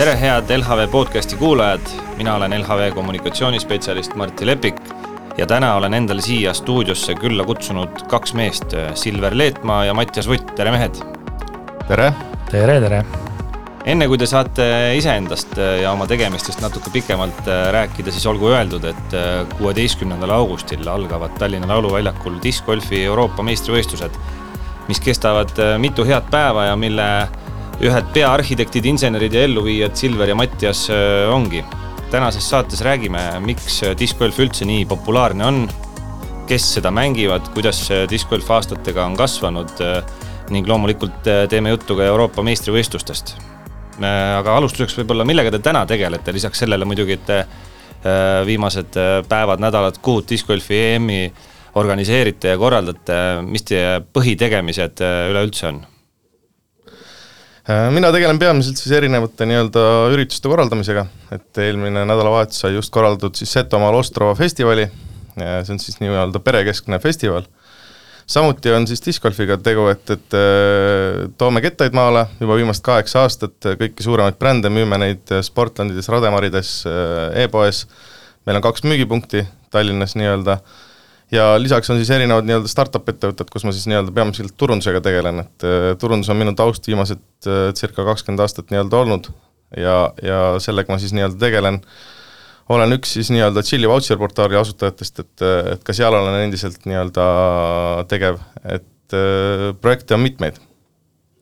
tere, head LHV podcasti kuulajad, mina olen LHV kommunikatsioonispetsialist Martti Lepik ja täna olen endale siia stuudiosse külla kutsunud kaks meest, Silver Leetmaa ja Mattias Vutt, tere mehed! tere! tere, tere! enne kui te saate iseendast ja oma tegemistest natuke pikemalt rääkida, siis olgu öeldud, et kuueteistkümnendal augustil algavad Tallinna Lauluväljakul diskgolfi Euroopa meistrivõistlused, mis kestavad mitu head päeva ja mille ühed peaarhitektid, insenerid ja elluviijad Silver ja Mattias ongi. tänases saates räägime, miks diskgolf üldse nii populaarne on, kes seda mängivad, kuidas diskgolf aastatega on kasvanud ning loomulikult teeme juttu ka Euroopa meistrivõistlustest. aga alustuseks võib-olla, millega te täna tegelete, lisaks sellele muidugi, et te viimased päevad, nädalad, kuud diskgolfi EM-i organiseerite ja korraldate, mis teie põhitegemised üleüldse on? Mina tegelen peamiselt siis erinevate nii-öelda ürituste korraldamisega, et eelmine nädalavahetus sai just korraldatud siis Setomaal Ostrova festivali, see on siis nii-öelda perekeskne festival. samuti on siis discgolfiga tegu, et, et toome kettaid maale. Juba viimased kaheksa aastat, kõiki suuremaid brände müüme neid Sportlandides, Rademarides e, e-poes, meil on kaks müügipunkti Tallinnas nii-öelda ja lisaks on siis erinevad nii-öelda startup ettevõtted, kus ma siis nii-öelda peamiselt turundusega tegelen, et äh, turundus on minu taust viimased äh, circa kakskümmend aastat nii-öelda olnud ja, ja sellega ma siis nii-öelda tegelen. olen üks siis nii-öelda Chilli Voucher portaali asutajatest, et, et ka seal olen endiselt nii-öelda tegev, et äh, projekte on mitmeid.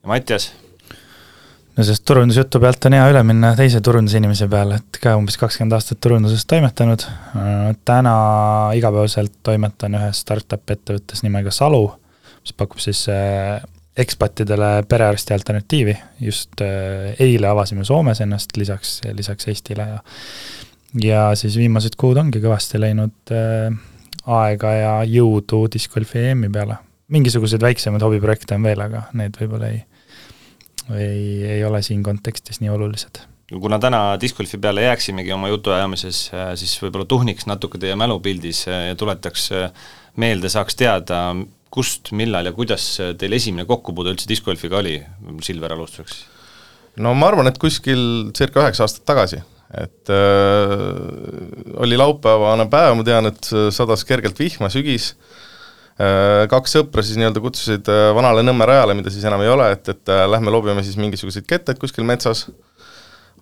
Mattias no sellest turundusjutu pealt on hea üle minna teise turundusinimese peale, et ka umbes kakskümmend aastat turunduses toimetanud. täna igapäevaselt toimetan ühes startup ettevõttes nimega Salu, mis pakub siis äh, ekspatidele perearsti alternatiivi. just äh, eile avasime Soomes ennast lisaks, lisaks Eestile ja ja siis viimased kuud ongi kõvasti läinud äh, aega ja jõudu discgolfi EM-i peale. mingisuguseid väiksemaid hobiprojekte on veel, aga need võib-olla ei ei, ei ole siin kontekstis nii olulised. kuna täna discgolfi peale jääksimegi oma jutuajamises, äh, siis võib-olla tuhniks natuke teie mälupildis äh, ja tuletaks äh, meelde, saaks teada, kust, millal ja kuidas teil esimene kokkupuude üldse discgolfiga oli, Silver alustuseks? no ma arvan, et kuskil circa üheksa aastat tagasi, et äh, oli laupäevane päev, ma tean, et sadas kergelt vihma, sügis äh,, Äh, kaks sõpra siis nii-öelda kutsusid äh, vanale Nõmme rajale, mida siis enam ei ole, et, et äh, lähme lobime siis mingisuguseid kettaid kuskil metsas.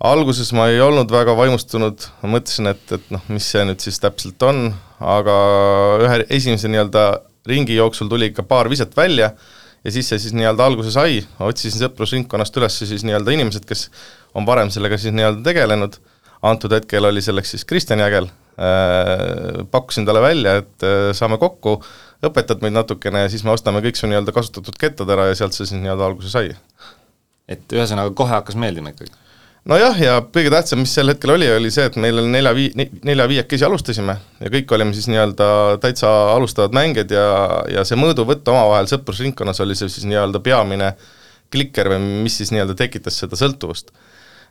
alguses ma ei olnud väga vaimustunud, ma mõtlesin, et, et noh, mis see nüüd siis täpselt on, aga ühe esimese nii-öelda ringi jooksul tuli ikka paar viset välja ja siis see siis nii-öelda alguse sai, otsisin sõprusringkonnast üles siis nii-öelda inimesed, kes on varem sellega siis nii-öelda tegelenud, antud hetkel oli selleks siis Kristjan Jägel. Äh,, pakkusin talle välja, et äh, saame kokku õpetad meid natukene ja siis me ostame kõik su nii-öelda kasutatud kettad ära ja sealt see siis nii-öelda alguse sai. et ühesõnaga, kohe hakkas meeldima ikkagi? nojah, ja kõige tähtsam, mis sel hetkel oli, oli see, et meil oli nelja-vii-, nelja-viiekesi alustasime ja kõik olime siis nii-öelda täitsa alustavad mängijad ja, ja see mõõduvõtt omavahel sõprusringkonnas oli see siis nii-öelda peamine klikker või mis siis nii-öelda tekitas seda sõltuvust.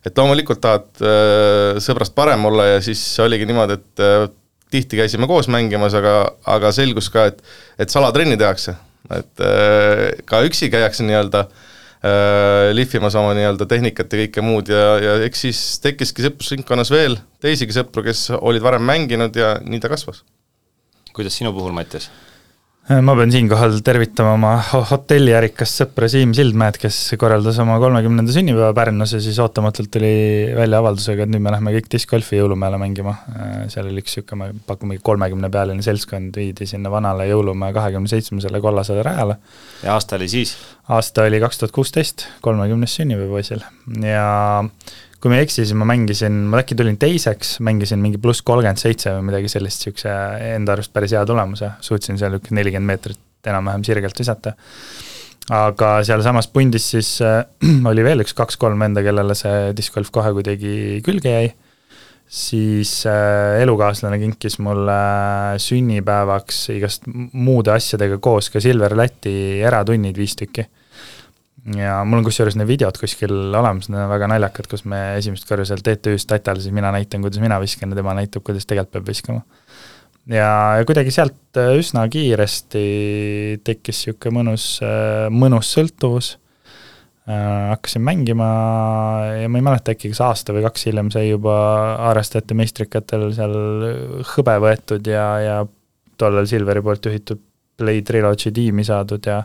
et loomulikult tahad äh, sõbrast parem olla ja siis oligi niimoodi, et äh, tihti käisime koos mängimas, aga, aga selgus ka, et, et salatrenni tehakse. et äh, ka üksi käiakse nii-öelda äh, lihvimas oma nii-öelda tehnikat ja kõike muud ja, ja eks siis tekkiski sõprusringkonnas veel teisigi sõpru, kes olid varem mänginud ja nii ta kasvas. kuidas sinu puhul, Mattias? Ma pean siinkohal tervitama oma hotelliärikast sõpra Siim Sildmäed, kes korraldas oma kolmekümnenda sünnipäeva Pärnus ja siis ootamatult tuli välja avaldusega, et nüüd me lähme kõik diskgolfi jõulumäele mängima. seal oli üks niisugune, me pakume kolmekümnepealine seltskond, viidi sinna vanale jõulumäe kahekümne seitsmesele kollasele rajale. ja aasta oli siis? aasta oli kaks tuhat kuusteist, kolmekümnes sünnipäev poisil ja kui ma ei eksi, siis ma mängisin, ma äkki tulin teiseks, mängisin mingi pluss kolmkümmend seitse või midagi sellist, niisuguse enda arust päris hea tulemuse, suutsin seal niisugune nelikümmend meetrit enam-vähem sirgelt visata. aga sealsamas pundis siis äh, oli veel üks kaks-kolm venda, kellele see discgolf kohe kuidagi külge jäi, siis äh, elukaaslane kinkis mulle sünnipäevaks igast muude asjadega koos ka Silver Läti eratunnid viis tükki ja mul on kusjuures need videod kuskil olemas, need on väga naljakad, kus me esimest korda seal TTÜ-s tatal, siis mina näitan, kuidas mina viskan ja tema näitab, kuidas tegelikult peab viskama. ja, ja kuidagi sealt äh, üsna kiiresti tekkis niisugune mõnus, äh, mõnus sõltuvus. äh, hakkasin mängima ja ma ei mäleta, äkki kas aasta või kaks hiljem sai juba harrastajate meistrikatel seal hõbe võetud ja, ja tollal Silveri poolt juhitud Play Trilogy tiimi saadud ja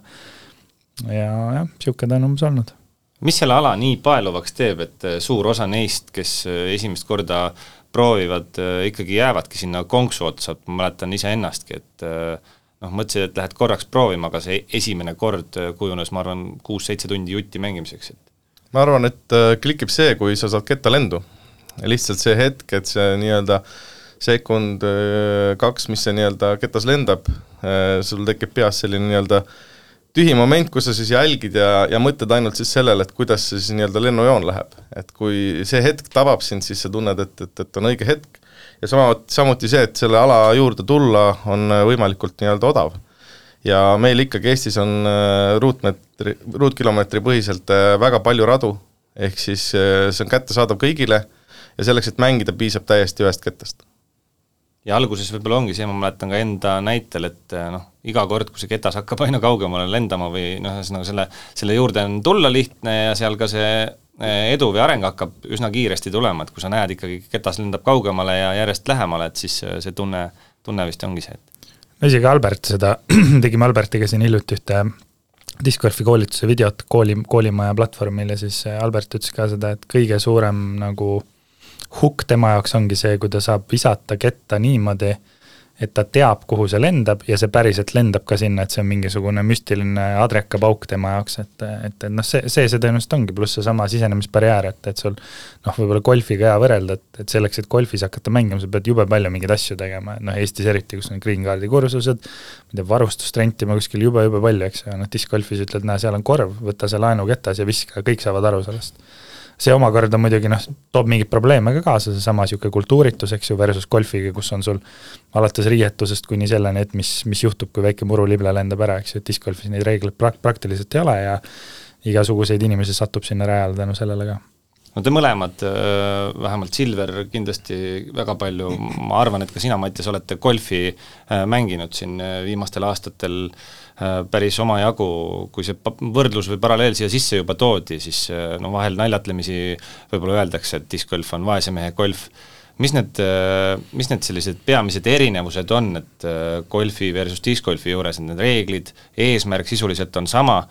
ja jah, niisugune ta on umbes olnud. mis selle ala nii paeluvaks teeb, et äh, suur osa neist, kes äh, esimest korda proovivad, äh, ikkagi jäävadki sinna konksu otsa, ma mäletan iseennastki, et noh, mõtlesid, et lähed korraks proovima, aga see esimene kord kujunes, ma arvan, kuus-seitse tundi jutti mängimiseks, et ma arvan, et klikib see, kui sa saad kettalendu. lihtsalt see hetk, et see nii-öelda sekund kaks, mis see nii-öelda ketas lendab, sul tekib peas selline nii-öelda äh, tühi moment, kus sa siis jälgid ja, ja mõtled ainult siis sellele, et kuidas see siis nii-öelda lennujoon läheb. et kui see hetk tabab sind, siis sa tunned, et, et, et on õige hetk ja sama, samuti see, et selle ala juurde tulla on võimalikult nii-öelda odav. ja meil ikkagi Eestis on äh, ruutmeetri, ruutkilomeetri põhiselt äh, väga palju radu, ehk siis äh, see on kättesaadav kõigile ja selleks, et mängida, piisab täiesti ühest kettast ja alguses võib-olla ongi see, ma mäletan ka enda näitel, et noh, iga kord, kui see ketas hakkab aina kaugemale lendama või noh, ühesõnaga selle, selle juurde on tulla lihtne ja seal ka see eh, edu või areng hakkab üsna kiiresti tulema, et kui sa näed ikkagi, ketas lendab kaugemale ja järjest lähemale, et siis eh, see tunne, tunne vist ongi see, et no isegi Albert seda, tegime Albertiga siin hiljuti ühte discgolfi koolituse videot kooli, koolimaja platvormil ja siis Albert ütles ka seda, et kõige suurem nagu hukk tema jaoks ongi see, kui ta saab visata ketta niimoodi, et ta teab, kuhu see lendab ja see päriselt lendab ka sinna, et see on mingisugune müstiline adrekapauk tema jaoks, et, et, et noh, see, see see tõenäoliselt ongi, pluss seesama sisenemisbarjäär, et, et sul noh, võib-olla golfiga hea võrrelda, et, et selleks, et golfis hakata mängima, sa pead jube palju mingeid asju tegema, et noh, Eestis eriti, kus on green card'i kursused, ma ei tea, varustust rentima kuskil jube-jube palju, eks ju, noh, discgolfis ütled, näe, seal on korv, võta see laenuketas ja viska, kõik saavad aru sellest see omakorda muidugi noh, toob mingeid probleeme ka kaasa, seesama niisugune kultuuritus, eks ju, versus golfiga, kus on sul alates riietusest kuni selleni, et mis, mis juhtub, kui väike murulible lendab ära, eks ju, et discgolfis neid reegleid prak-, praktiliselt ei ole ja igasuguseid inimesi satub sinna rajale tänu sellele ka no te mõlemad, äh, vähemalt Silver kindlasti väga palju, ma arvan, et ka sina, Mattias, olete golfi äh, mänginud siin äh, viimastel aastatel päris omajagu, kui see võrdlus või paralleel siia sisse juba toodi, siis no vahel naljatlemisi võib-olla öeldakse, et discgolf on vaese mehe golf, mis need, mis need sellised peamised erinevused on, et golfi versus discgolfi juures, et need reeglid, eesmärk sisuliselt on sama,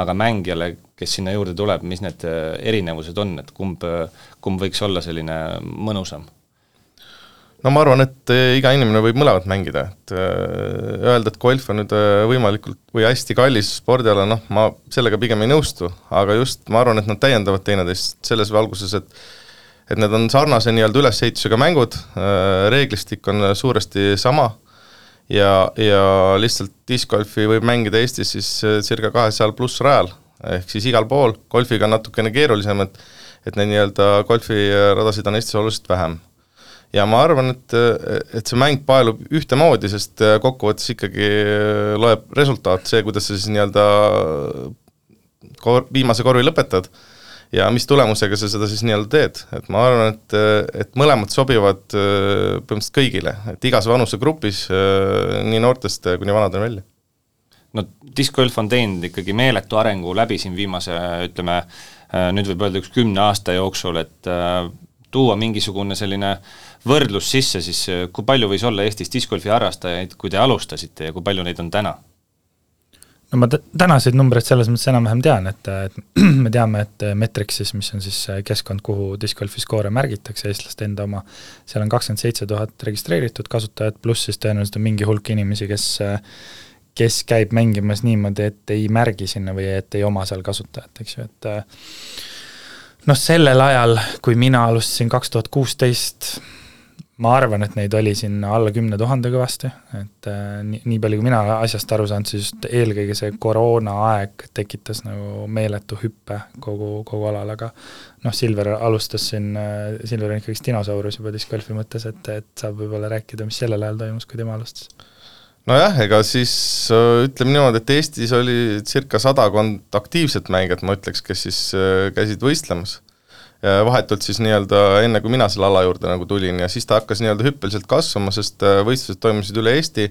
aga mängijale, kes sinna juurde tuleb, mis need äh, erinevused on, et kumb, kumb võiks olla selline mõnusam? no ma arvan, et äh, iga inimene võib mõlemat mängida, et äh, öelda, et golf on nüüd võimalikult või hästi kallis spordiala, noh, ma sellega pigem ei nõustu, aga just ma arvan, et nad täiendavad teineteist selles valguses, et et need on sarnase nii-öelda ülesehitusega mängud, reeglistik on suuresti sama ja, ja lihtsalt discgolfi võib mängida Eestis siis äh, circa kahesajal pluss rajal, ehk siis igal pool, golfiga on natukene keerulisem, et et neid nii-öelda golfiradasid on Eestis oluliselt vähem. ja ma arvan, et, et see mäng paelub ühtemoodi, sest äh, kokkuvõttes ikkagi äh, loeb resultaat, see, kuidas sa siis nii-öelda kor-, viimase korvi lõpetad ja mis tulemusega sa seda siis nii-öelda teed, et ma arvan, et, et mõlemad sobivad äh, põhimõtteliselt kõigile, et igas vanusegrupis, äh, nii noortest kuni vanadeni välja. no Disc Golf on teinud ikkagi meeletu arengu läbi siin viimase, ütleme, äh, nüüd võib öelda üks kümne aasta jooksul, et tuua mingisugune selline võrdlus sisse, siis kui palju võis olla Eestis disc golfi harrastajaid, kui te alustasite ja kui palju neid on täna? No ma tänaseid numbreid selles mõttes enam-vähem tean, et, et me teame, et Metrixis, mis on siis keskkond, kuhu disc golfi skoore märgitakse, eestlaste enda oma, seal on kakskümmend seitse tuhat registreeritud kasutajat, pluss siis tõenäoliselt on mingi hulk inimesi, kes kes käib mängimas niimoodi, et ei märgi sinna või et ei oma seal kasutajat, eks ju, et noh, sellel ajal, kui mina alustasin kaks tuhat kuusteist, ma arvan, et neid oli sinna alla kümne tuhande kõvasti, et äh, nii, nii palju, kui mina asjast aru saanud, siis just eelkõige see koroonaaeg tekitas nagu meeletu hüppe kogu, kogu alal, aga noh, Silver alustas siin äh,, Silver on ikkagist dinosaurus juba disc golfi mõttes, et, et saab võib-olla rääkida, mis sellel ajal toimus, kui tema alustas. Nojah, ega siis äh, ütleme niimoodi, et Eestis oli circa sadakond aktiivset mängijat, ma ütleks, kes siis käisid võistlemas vahetult siis nii-öelda enne, kui mina selle ala juurde nagu tulin ja siis ta hakkas nii-öelda hüppeliselt kasvama, sest äh, võistlused toimusid üle Eesti,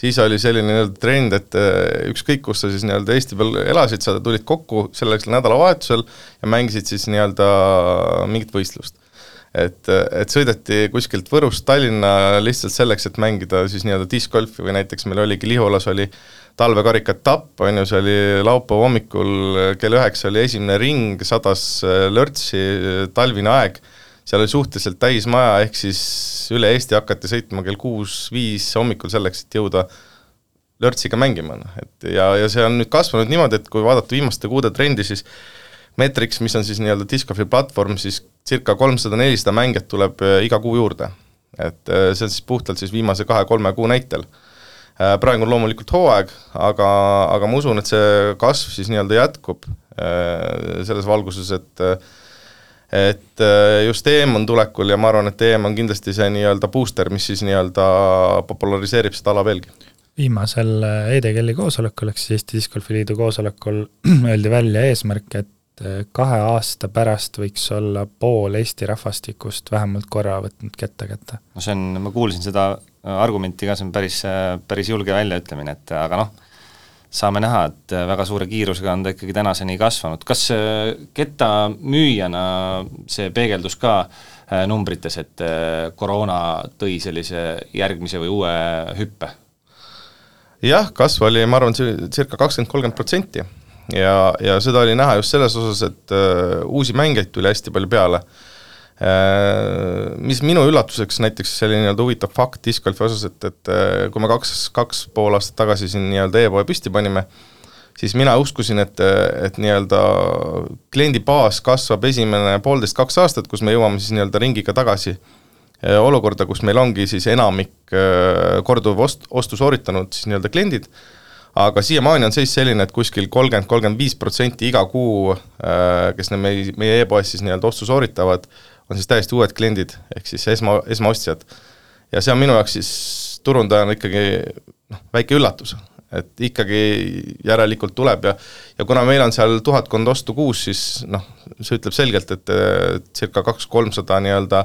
siis oli selline nii-öelda trend, et äh, ükskõik, kus sa siis nii-öelda Eesti peal elasid, sa tulid kokku selleks nädalavahetusel ja mängisid siis nii-öelda mingit võistlust. et, et sõideti kuskilt Võrust Tallinna lihtsalt selleks, et mängida siis nii-öelda discgolfi või näiteks meil oligi Lihulas oli talvekarikaetapp, on ju, see oli laupäeva hommikul kell üheksa oli esimene ring, sadas lörtsi, talvine aeg seal oli suhteliselt täis maja, ehk siis üle Eesti hakati sõitma kell kuus-viis hommikul selleks, et jõuda lörtsiga mängima, noh et ja, ja see on nüüd kasvanud niimoodi, et kui vaadata viimaste kuude trendi, siis Metrix, mis on siis nii-öelda Discofi platvorm, siis circa kolmsada-nelisada mängijat tuleb äh, iga kuu juurde. et äh, see on siis puhtalt siis viimase kahe-kolme kuu näitel. Äh, praegu on loomulikult hooaeg, aga, aga ma usun, et see kasv siis nii-öelda jätkub selles valguses, et et äh, just EM on tulekul ja ma arvan, et EM on kindlasti see nii-öelda booster, mis siis nii-öelda populariseerib seda ala veelgi. viimasel äh, EDGL-i koosolekul, ehk siis Eesti Discgolfi Liidu koosolekul öeldi välja eesmärk, et äh, kahe aasta pärast võiks olla pool Eesti rahvastikust vähemalt korra võtnud ketta kätte. no see on, ma kuulsin seda argumenti ka, see on päris, päris julge väljaütlemine, et aga noh, saame näha, et äh, väga suure kiirusega on ta ikkagi tänaseni kasvanud, kas äh, kettamüüjana see peegeldus ka äh, numbrites, et koroona tõi sellise järgmise või uue hüppe? jah, kasv oli, ma arvan, circa kakskümmend, kolmkümmend protsenti. Ja, ja seda oli näha just selles osas, et uh, uusi mängijaid tuli hästi palju peale. Äh, mis minu üllatuseks näiteks selline nii-öelda huvitav fakt discgolfi osas, et, et äh, kui me kaks, kaks pool aastat tagasi siin nii-öelda e-poe püsti panime, siis mina uskusin, et, et nii-öelda kliendibaas kasvab esimene poolteist, kaks aastat, kus me jõuame siis nii-öelda ringiga tagasi äh, olukorda, kus meil ongi siis enamik korduv ost-, ostu sooritanud siis nii-öelda kliendid, aga siiamaani on seis selline, et kuskil kolmkümmend, kolmkümmend viis protsenti iga kuu, kes meie, meie e-poes siis nii-öelda ostu sooritavad, on siis täiesti uued kliendid, ehk siis esma, esmaostjad. ja see on minu jaoks siis turundajana ikkagi noh, väike üllatus, et ikkagi järelikult tuleb ja ja kuna meil on seal tuhatkond ostu kuus, siis noh, see ütleb selgelt, et circa kaks-kolmsada nii-öelda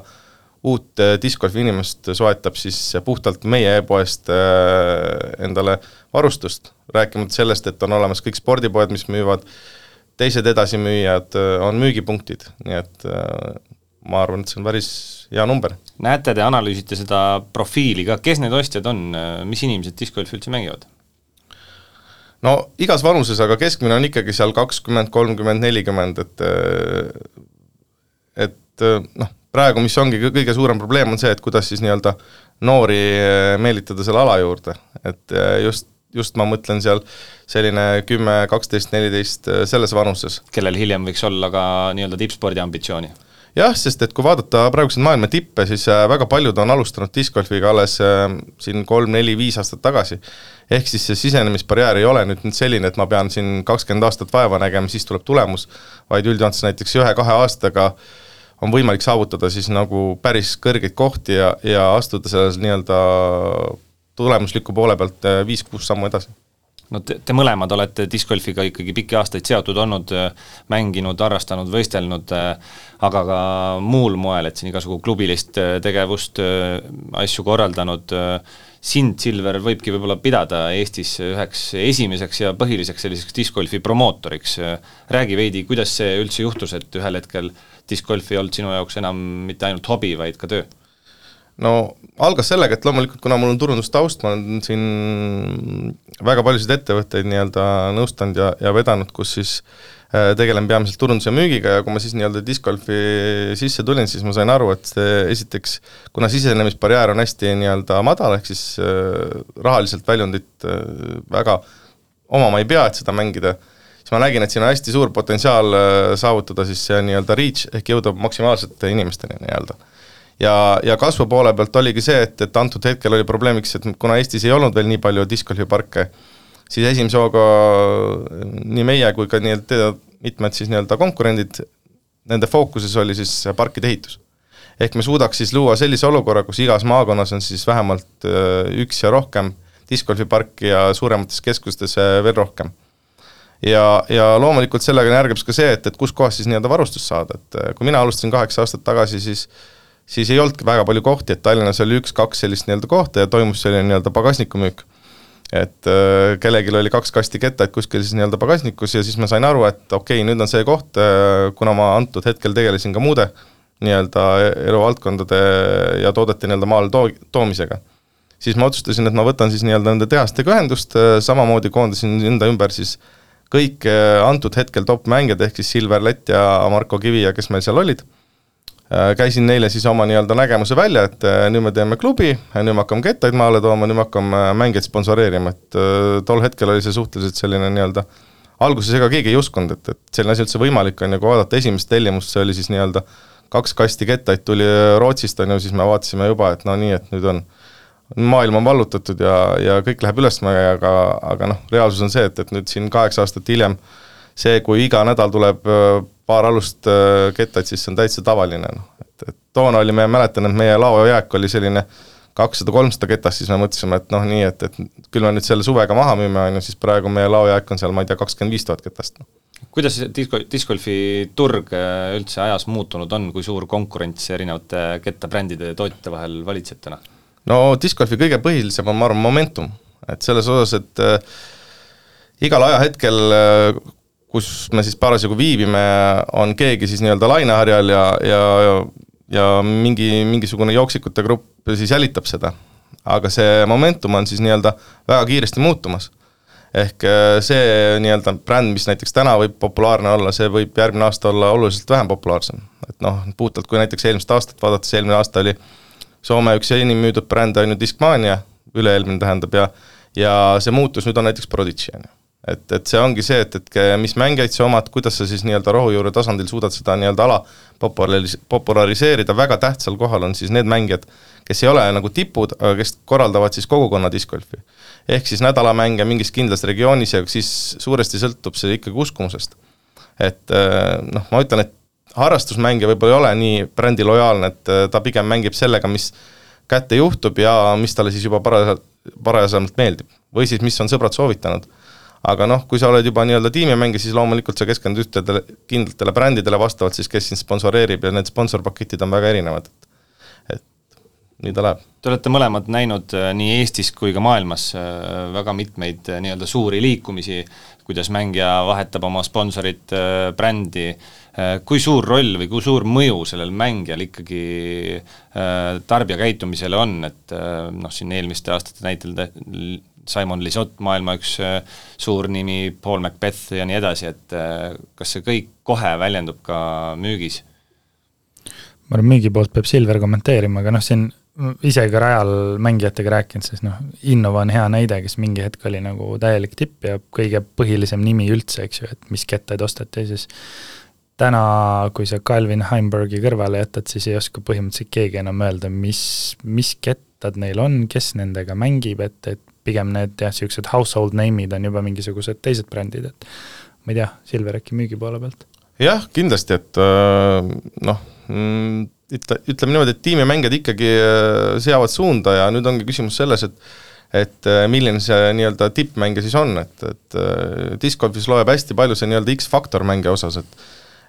uut äh, discgolfi inimest soetab siis puhtalt meie e-poest äh, endale varustust, rääkimata sellest, et on olemas kõik spordipoed, mis müüvad, teised edasimüüjad, äh, on müügipunktid, nii et ma arvan, et see on päris hea number. näete, te analüüsite seda profiili ka, kes need ostjad on, mis inimesed discgolfi üldse mängivad? no igas vanuses, aga keskmine on ikkagi seal kakskümmend, kolmkümmend, nelikümmend, et et noh, praegu mis ongi kõige suurem probleem, on see, et kuidas siis nii-öelda noori meelitada selle ala juurde, et just just ma mõtlen seal selline kümme, kaksteist, neliteist selles vanuses. kellel hiljem võiks olla ka nii-öelda tippspordi ambitsiooni jah, sest et kui vaadata praeguseid maailma tippe, siis äh, väga paljud on alustanud discgolfiga alles äh, siin kolm-neli-viis aastat tagasi. ehk siis see sisenemisbarjäär ei ole nüüd nüüd selline, et ma pean siin kakskümmend aastat vaeva nägema, siis tuleb tulemus, vaid üldjoontes näiteks ühe-kahe aastaga on võimalik saavutada siis nagu päris kõrgeid kohti ja, ja astuda selles nii-öelda tulemusliku poole pealt äh, viis-kuus sammu edasi no te, te mõlemad olete discgolfiga ikkagi pikki aastaid seotud olnud, mänginud, harrastanud, võistelnud, aga ka muul moel, et siin igasugu klubilist tegevust, asju korraldanud, sind, Silver, võibki võib-olla pidada Eestis üheks esimeseks ja põhiliseks selliseks discgolfi promootoriks. räägi veidi, kuidas see üldse juhtus, et ühel hetkel discgolf ei olnud sinu jaoks enam mitte ainult hobi, vaid ka töö? No algas sellega, et loomulikult kuna mul on turundustaust, ma olen siin väga paljusid ettevõtteid nii-öelda nõustanud ja, ja vedanud, kus siis äh, tegelen peamiselt turunduse müügiga ja kui ma siis nii-öelda discgolfi sisse tulin, siis ma sain aru, et esiteks, kuna sisenemisbarjäär on hästi nii-öelda madal, ehk siis äh, rahaliselt väljundit äh, väga omama ei pea, et seda mängida, siis ma nägin, et siin on hästi suur potentsiaal saavutada siis see nii-öelda reach ehk jõuda maksimaalsete inimesteni nii-öelda ja, ja kasvu poole pealt oligi see, et, et antud hetkel oli probleemiks, et kuna Eestis ei olnud veel nii palju discgolfiparke, siis esimese hooga nii meie kui ka nii-öelda mitmed siis nii-öelda konkurendid, nende fookuses oli siis parkide ehitus. ehk me suudaks siis luua sellise olukorra, kus igas maakonnas on siis vähemalt äh, üks ja rohkem discgolfiparki ja suuremates keskustes äh, veel rohkem ja, ja loomulikult sellega järgib ka see, et, et kuskohast siis nii-öelda varustust saada, et äh, kui mina alustasin kaheksa aastat tagasi, siis siis ei olnudki väga palju kohti, et Tallinnas oli üks-kaks sellist nii-öelda kohta ja toimus selline nii-öelda pagasnikumüük. et äh, kellelgi oli kaks kasti kettaid kuskil siis nii-öelda pagasnikus ja siis ma sain aru, et okei okay,, nüüd on see koht, äh, kuna ma antud hetkel tegelesin ka muude nii-öelda eluvaldkondade ja toodete nii-öelda maale too-, toomisega, siis ma otsustasin, et ma võtan siis nii-öelda nende tehastega ühendust, äh, samamoodi koondasin enda ümber siis kõik antud hetkel top-mängijad, ehk siis Silver Lett ja Marko Kivi ja kes meil seal olid Äh, käisin neile siis oma nii-öelda nägemuse välja, et äh, nüüd me teeme klubi, nüüd me hakkame kettaid maale tooma, nüüd me hakkame mängijaid sponsoreerima, et äh, tol hetkel oli see suhteliselt selline nii-öelda alguses ega keegi ei uskunud, et, et selline asi üldse võimalik on ja kui vaadata esimest tellimust, see oli siis nii-öelda kaks kasti kettaid tuli Rootsist, on ju, siis me vaatasime juba, et no nii, et nüüd on maailm on vallutatud ja, ja kõik läheb ülesmäge, aga, aga noh, reaalsus on see, et, et nüüd siin kaheksa aastat hiljem see, kui iga nädal tuleb paar alust äh, kettaid, siis see on täitsa tavaline, noh, et, et toona oli, ma mäletan, et meie laojääk oli selline kakssada, kolmsada ketast, siis me mõtlesime, et noh, nii, et, et küll me nüüd selle suvega maha müüme, on ju, siis praegu meie laojääk on seal, ma ei tea, kakskümmend viis tuhat ketast. kuidas disko, discgolfi turg äh, üldse ajas muutunud on, kui suur konkurents erinevate kettabrändide ja tootjate vahel valitseb täna? no discgolfi kõige põhilisem on, ma arvan, momentum, et selles osas, et äh, igal ajahetkel äh, kus me siis parasjagu viibime, on keegi siis nii-öelda laineharjal ja, ja, ja mingi, mingisugune jooksikute grupp siis jälitab seda. aga see momentum on siis nii-öelda väga kiiresti muutumas. ehk äh, see nii-öelda bränd, mis näiteks täna võib populaarne olla, see võib järgmine aasta olla oluliselt vähem populaarsem. et noh, puhtalt kui näiteks eelmist aastat vaadata, siis eelmine aasta oli Soome üks enim müüdud bränd on ju Discmania, üle-eelmine tähendab, ja ja see muutus nüüd on näiteks Prodigy, on ju et, et see ongi see, et, et mis mängijaid sa omad, kuidas sa siis nii-öelda rohujuure tasandil suudad seda nii-öelda ala popularis-, populariseerida, väga tähtsal kohal on siis need mängijad, kes ei ole nagu tipud, aga kes korraldavad siis kogukonna discgolfi. ehk siis nädalamänge mingis kindlas regioonis ja siis suuresti sõltub see ikkagi uskumusest. et eh, noh, ma ütlen, et harrastusmängija võib-olla ei ole nii brändi lojaalne, et eh, ta pigem mängib sellega, mis kätte juhtub ja mis talle siis juba parajaselt, parajasemalt meeldib. või siis, mis on sõbrad soovitanud aga noh, kui sa oled juba nii-öelda tiimimängija, siis loomulikult sa keskendud ühtedele kindlatele brändidele vastavalt siis, kes sind sponsoreerib ja need sponsorpaketid on väga erinevad. et nii ta läheb. Te olete mõlemad näinud äh, nii Eestis kui ka maailmas äh, väga mitmeid äh, nii-öelda suuri liikumisi, kuidas mängija vahetab oma sponsorit, brändi, kui suur roll või kui suur mõju sellel mängijal ikkagi tarbija käitumisele on, et noh, siin eelmiste aastate näitel Simon Lisott, maailma üks äh, suur nimi, Paul Macbeth ja nii edasi, et äh, kas see kõik kohe väljendub ka müügis? ma arvan, müügi poolt peab Silver kommenteerima, aga noh, siin ise ka Rajal mängijatega rääkinud, siis noh, Innova on hea näide, kes mingi hetk oli nagu täielik tipp ja kõige põhilisem nimi üldse, eks ju, et mis kettaid osteti, siis täna, kui sa Calvin Heimbergi kõrvale jätad, siis ei oska põhimõtteliselt keegi enam öelda, mis, mis kettad neil on, kes nendega mängib, et, et pigem need jah, niisugused household name'id on juba mingisugused teised brändid, et ma ei tea, Silver äkki müügi poole pealt? jah, kindlasti, et äh, noh, mm, ütle, ütleme niimoodi, et tiimimängijad ikkagi äh, seavad suunda ja nüüd ongi küsimus selles, et et äh, milline see nii-öelda tippmängija siis on, et, et discgolfis loeb hästi palju see nii-öelda X-faktor mängija osas, et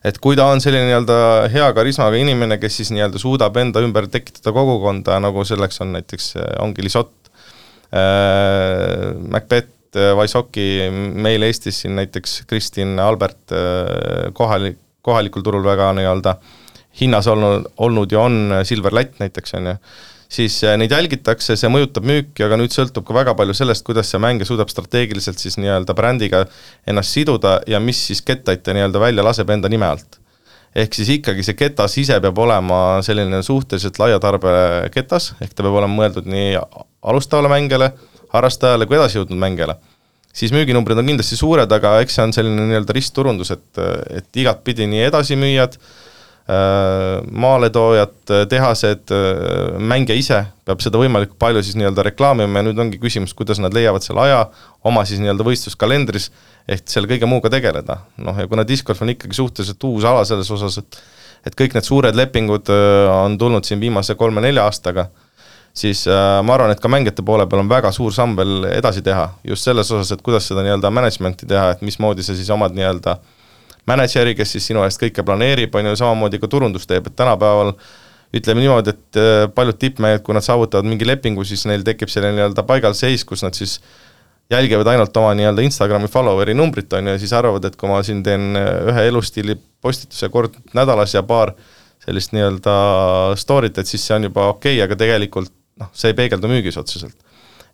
et kui ta on selline nii-öelda hea karismaga inimene, kes siis nii-öelda suudab enda ümber tekitada kogukonda, nagu selleks on näiteks, ongi Lisott, Macbeth, äh, Wysocki, meil Eestis siin näiteks Kristin Albert äh, kohalik, kohalikul turul väga nii-öelda hinnas olnud, olnud ja on Silver Latt näiteks, on ju, siis neid jälgitakse, see mõjutab müüki, aga nüüd sõltub ka väga palju sellest, kuidas see mängija suudab strateegiliselt siis nii-öelda brändiga ennast siduda ja mis siis kettaid ta nii-öelda välja laseb enda nime alt ehk siis ikkagi see ketas ise peab olema selline suhteliselt laia tarbe ketas, ehk ta peab olema mõeldud nii alustavale mängijale, harrastajale kui edasijõudnud mängijale. siis müüginumbrid on kindlasti suured, aga eks see on selline nii-öelda ristturundus, et, et igatpidi nii edasimüüjad, maaletoojad, tehased, mängija ise peab seda võimalikult palju siis nii-öelda reklaamima ja nüüd ongi küsimus, kuidas nad leiavad selle aja oma siis nii-öelda võistluskalendris ehk selle kõige muuga tegeleda. noh, ja kuna discgolf on ikkagi suhteliselt uus ala selles osas, et et kõik need suured lepingud äh, on tulnud siin viimase kolme-nelja aastaga, siis äh, ma arvan, et ka mängijate poole peal on väga suur samm veel edasi teha, just selles osas, et kuidas seda nii-öelda management'i teha, et mismoodi sa siis omad nii-öelda mänedžeri, kes siis sinu eest kõike planeerib, on ju, samamoodi ka turundust teeb, et tänapäeval ütleme niimoodi, et äh, paljud tippmängijad, kui nad saavutavad mingi lepingu, siis neil tekib selline nii-öelda paigalseis, kus nad siis jälgivad ainult oma nii-öelda Instagrami follower'i numbrit, on ju, ja siis arvavad, et kui ma siin teen ühe elustiili postituse kord nädalas ja paar sellist nii-öelda story't, et siis see on juba okei okay,, aga tegelikult noh, see ei peegeldu müügis otseselt.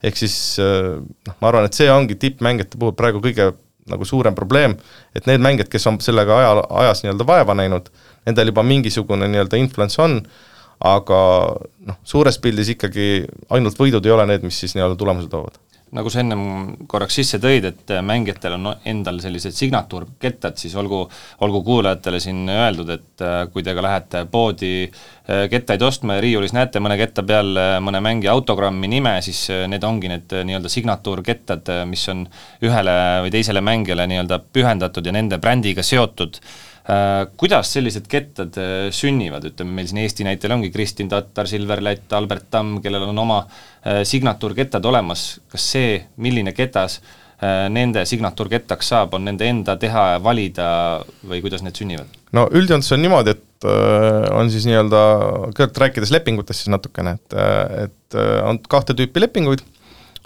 ehk siis noh, ma arvan, et see ongi tippmängijate puhul praegu kõige nagu suurem probleem, et need mängijad, kes on sellega aja, ajas nii-öelda vaeva näinud, nendel juba mingisugune nii-öelda influence on, aga noh, suures pildis ikkagi ainult võidud ei ole need, mis siis nii-öelda tulemuse toovad nagu sa ennem korraks sisse tõid, et mängijatel on endal sellised signatuurkettad, siis olgu, olgu kuulajatele siin öeldud, et äh, kui te ka lähete poodi äh, kettaid ostma ja riiulis näete mõne ketta peal äh, mõne mängija autogrammi nime, siis need ongi need nii-öelda signatuurkettad, mis on ühele või teisele mängijale nii-öelda pühendatud ja nende brändiga seotud kuidas sellised kettad äh, sünnivad, ütleme meil siin Eesti näitel ongi Kristin Tatar, Silver Lätt, Albert Tamm, kellel on oma äh, signatuurkettad olemas, kas see, milline ketas nende signatuurkettaks saab, on nende enda teha ja valida või kuidas need sünnivad? no üldjoontes on niimoodi, et on siis nii-öelda, kõigepealt rääkides lepingutest siis natukene, et, et on kahte tüüpi lepinguid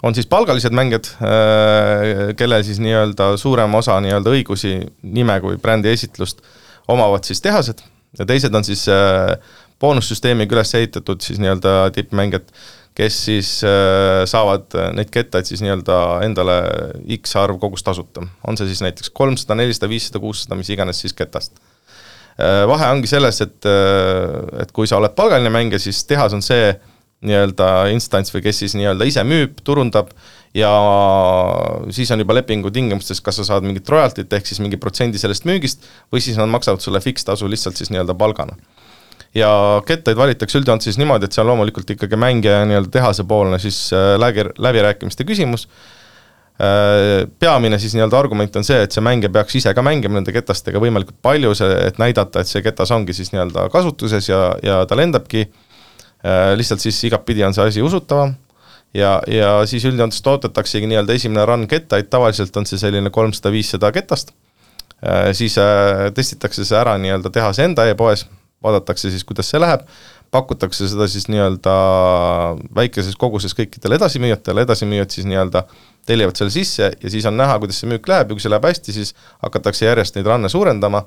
on siis palgalised mängijad, äh, kellel siis nii-öelda suurem osa nii-öelda õigusi, nime kui brändi esitlust omavad siis tehased ja teised on siis äh, boonussüsteemiga üles ehitatud siis nii-öelda tippmängijad, kes siis äh, saavad neid kettaid siis nii-öelda endale X arv kogus tasuta. on see siis näiteks kolmsada, nelisada, viissada, kuussada, mis iganes siis ketast. vahe ongi selles, et, et kui sa oled palgaline mängija, siis tehas on see, nii-öelda instants või kes siis nii-öelda ise müüb, turundab ja siis on juba lepingu tingimustes, kas sa saad mingit royaltit, ehk siis mingi protsendi sellest müügist, või siis nad maksavad sulle fikstasu lihtsalt siis nii-öelda palgana. ja kettaid valitakse üldjoontes siis niimoodi, et see on loomulikult ikkagi mängija nii-öelda tehasepoolne siis äh, läbi, läbirääkimiste küsimus, äh, peamine siis nii-öelda argument on see, et see mängija peaks ise ka mängima nende ketastega võimalikult palju, see, et näidata, et see ketas ongi siis nii-öelda kasutuses ja, ja ta lendabki lihtsalt siis igatpidi on see asi usutavam. Ja, ja siis üldjoontes toodetaksegi nii-öelda esimene run kettaid, tavaliselt on see selline kolmsada, viissada ketast, äh, siis äh, testitakse see ära nii-öelda tehase enda e-poes, vaadatakse siis, kuidas see läheb, pakutakse seda siis nii-öelda väikeses koguses kõikidele edasimüüjatele, edasimüüjad siis nii-öelda tellivad selle sisse ja siis on näha, kuidas see müük läheb ja kui see läheb hästi, siis hakatakse järjest neid run'e suurendama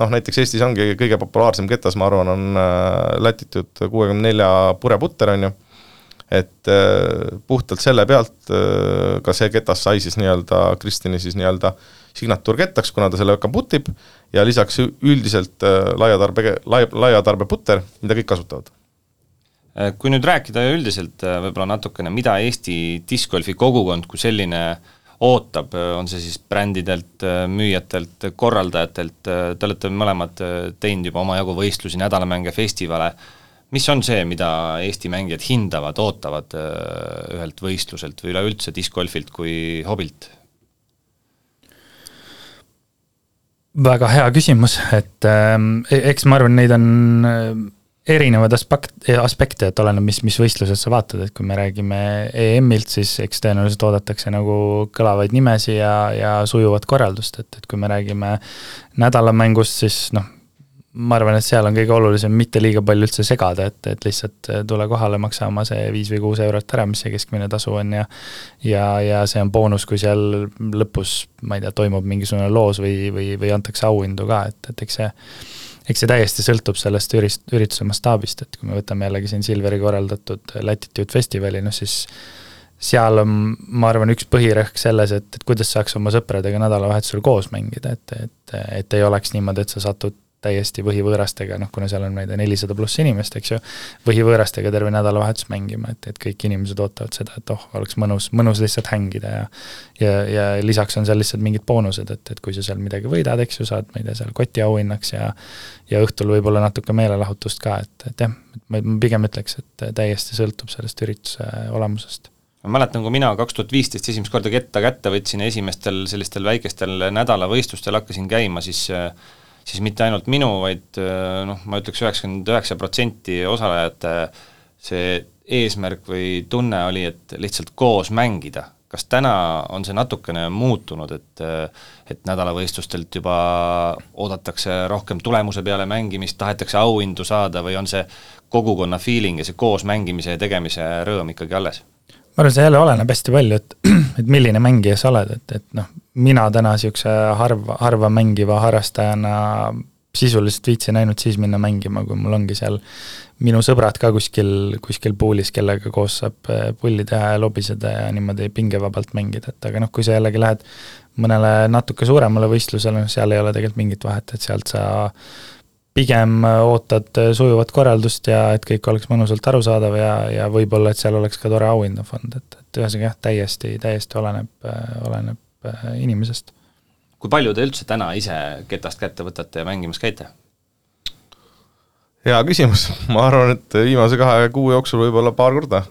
noh, näiteks Eestis ongi kõige populaarsem ketas, ma arvan, on äh, lätitud kuuekümne nelja pureputter, on ju, et äh, puhtalt selle pealt äh, ka see ketas sai siis nii-öelda Kristini siis nii-öelda signatuurkettaks, kuna ta selle kaputib ja lisaks üldiselt laiatarbe, lai, laiatarbe putter, mida kõik kasutavad. Kui nüüd rääkida üldiselt võib-olla natukene, mida Eesti discgolfi kogukond kui selline äh, ootab, on see siis brändidelt, müüjatelt, korraldajatelt, te olete mõlemad teinud juba omajagu võistlusi, nädalamänge, festivale, mis on see, mida Eesti mängijad hindavad, ootavad ühelt võistluselt või üleüldse discgolfilt kui hobilt? väga hea küsimus, et äh, eks ma arvan, neid on erinevaid aspekt, aspekte, et oleneb, mis, mis võistlused sa vaatad, et kui me räägime EM-ilt, siis eks tõenäoliselt oodatakse nagu kõlavaid nimesi ja, ja sujuvat korraldust, et, et kui me räägime nädalamängust, siis noh, ma arvan, et seal on kõige olulisem mitte liiga palju üldse segada, et, et lihtsalt tule kohale, maksa oma see viis või kuus eurot ära, mis see keskmine tasu on ja ja, ja see on boonus, kui seal lõpus, ma ei tea, toimub mingisugune loos või, või, või antakse auhindu ka, et, et eks see eks see täiesti sõltub sellest ürist-, ürituse mastaabist, et kui me võtame jällegi siin Silveri korraldatud Latitude festivali, noh siis seal on, ma arvan, üks põhirõhk selles, et, et kuidas saaks oma sõpradega nädalavahetusel koos mängida, et, et, et ei oleks niimoodi, et sa satud täiesti võhivõõrastega, noh kuna seal on, ma ei tea, nelisada pluss inimest, eks ju, võhivõõrastega terve nädalavahetus mängima, et, et kõik inimesed ootavad seda, et oh, oleks mõnus, mõnus lihtsalt hängida ja ja, ja lisaks on seal lihtsalt mingid boonused, et, et kui sa seal midagi võidad, eks ju, saad, ma ei tea, seal kotiauhinnaks ja ja õhtul võib-olla natuke meelelahutust ka, et, et jah, et ma, ma pigem ütleks, et täiesti sõltub sellest ürituse olemusest. Ma mäletan, kui mina kaks tuhat viisteist esimest korda ketta kätte võtsin ja esimestel sellistel väikestel nädalavõistlustel hakkasin käima, siis äh, siis mitte ainult minu, vaid äh, noh, ma ütleks üheksakümmend üheksa protsenti osalejate see eesmärk või tunne oli, et lihtsalt koos mängida. kas täna on see natukene muutunud, et et nädalavõistlustelt juba oodatakse rohkem tulemuse peale mängimist, tahetakse auhindu saada või on see kogukonna feeling ja see koos mängimise ja tegemise rõõm ikkagi alles? Ma arvan, see jälle oleneb hästi palju, et, et milline mängija sa oled, et, et noh, mina täna niisuguse harva, harva mängiva harrastajana sisuliselt viitsin ainult siis minna mängima, kui mul ongi seal minu sõbrad ka kuskil, kuskil puulis, kellega koos saab eh, pulli teha ja lobiseda ja niimoodi pingevabalt mängida, et aga noh, kui sa jällegi lähed mõnele natuke suuremale võistlusele, noh seal ei ole tegelikult mingit vahet, et sealt sa pigem ootad sujuvat korraldust ja et kõik oleks mõnusalt arusaadav ja, ja võib-olla, et seal oleks ka tore auhinnafond, et, et ühesõnaga jah, täiesti, täiesti oleneb, oleneb äh, inimesest. kui palju te üldse täna ise ketast kätte võtate ja mängimas käite? hea küsimus, ma arvan, et viimase kahe kuu jooksul võib-olla paar korda.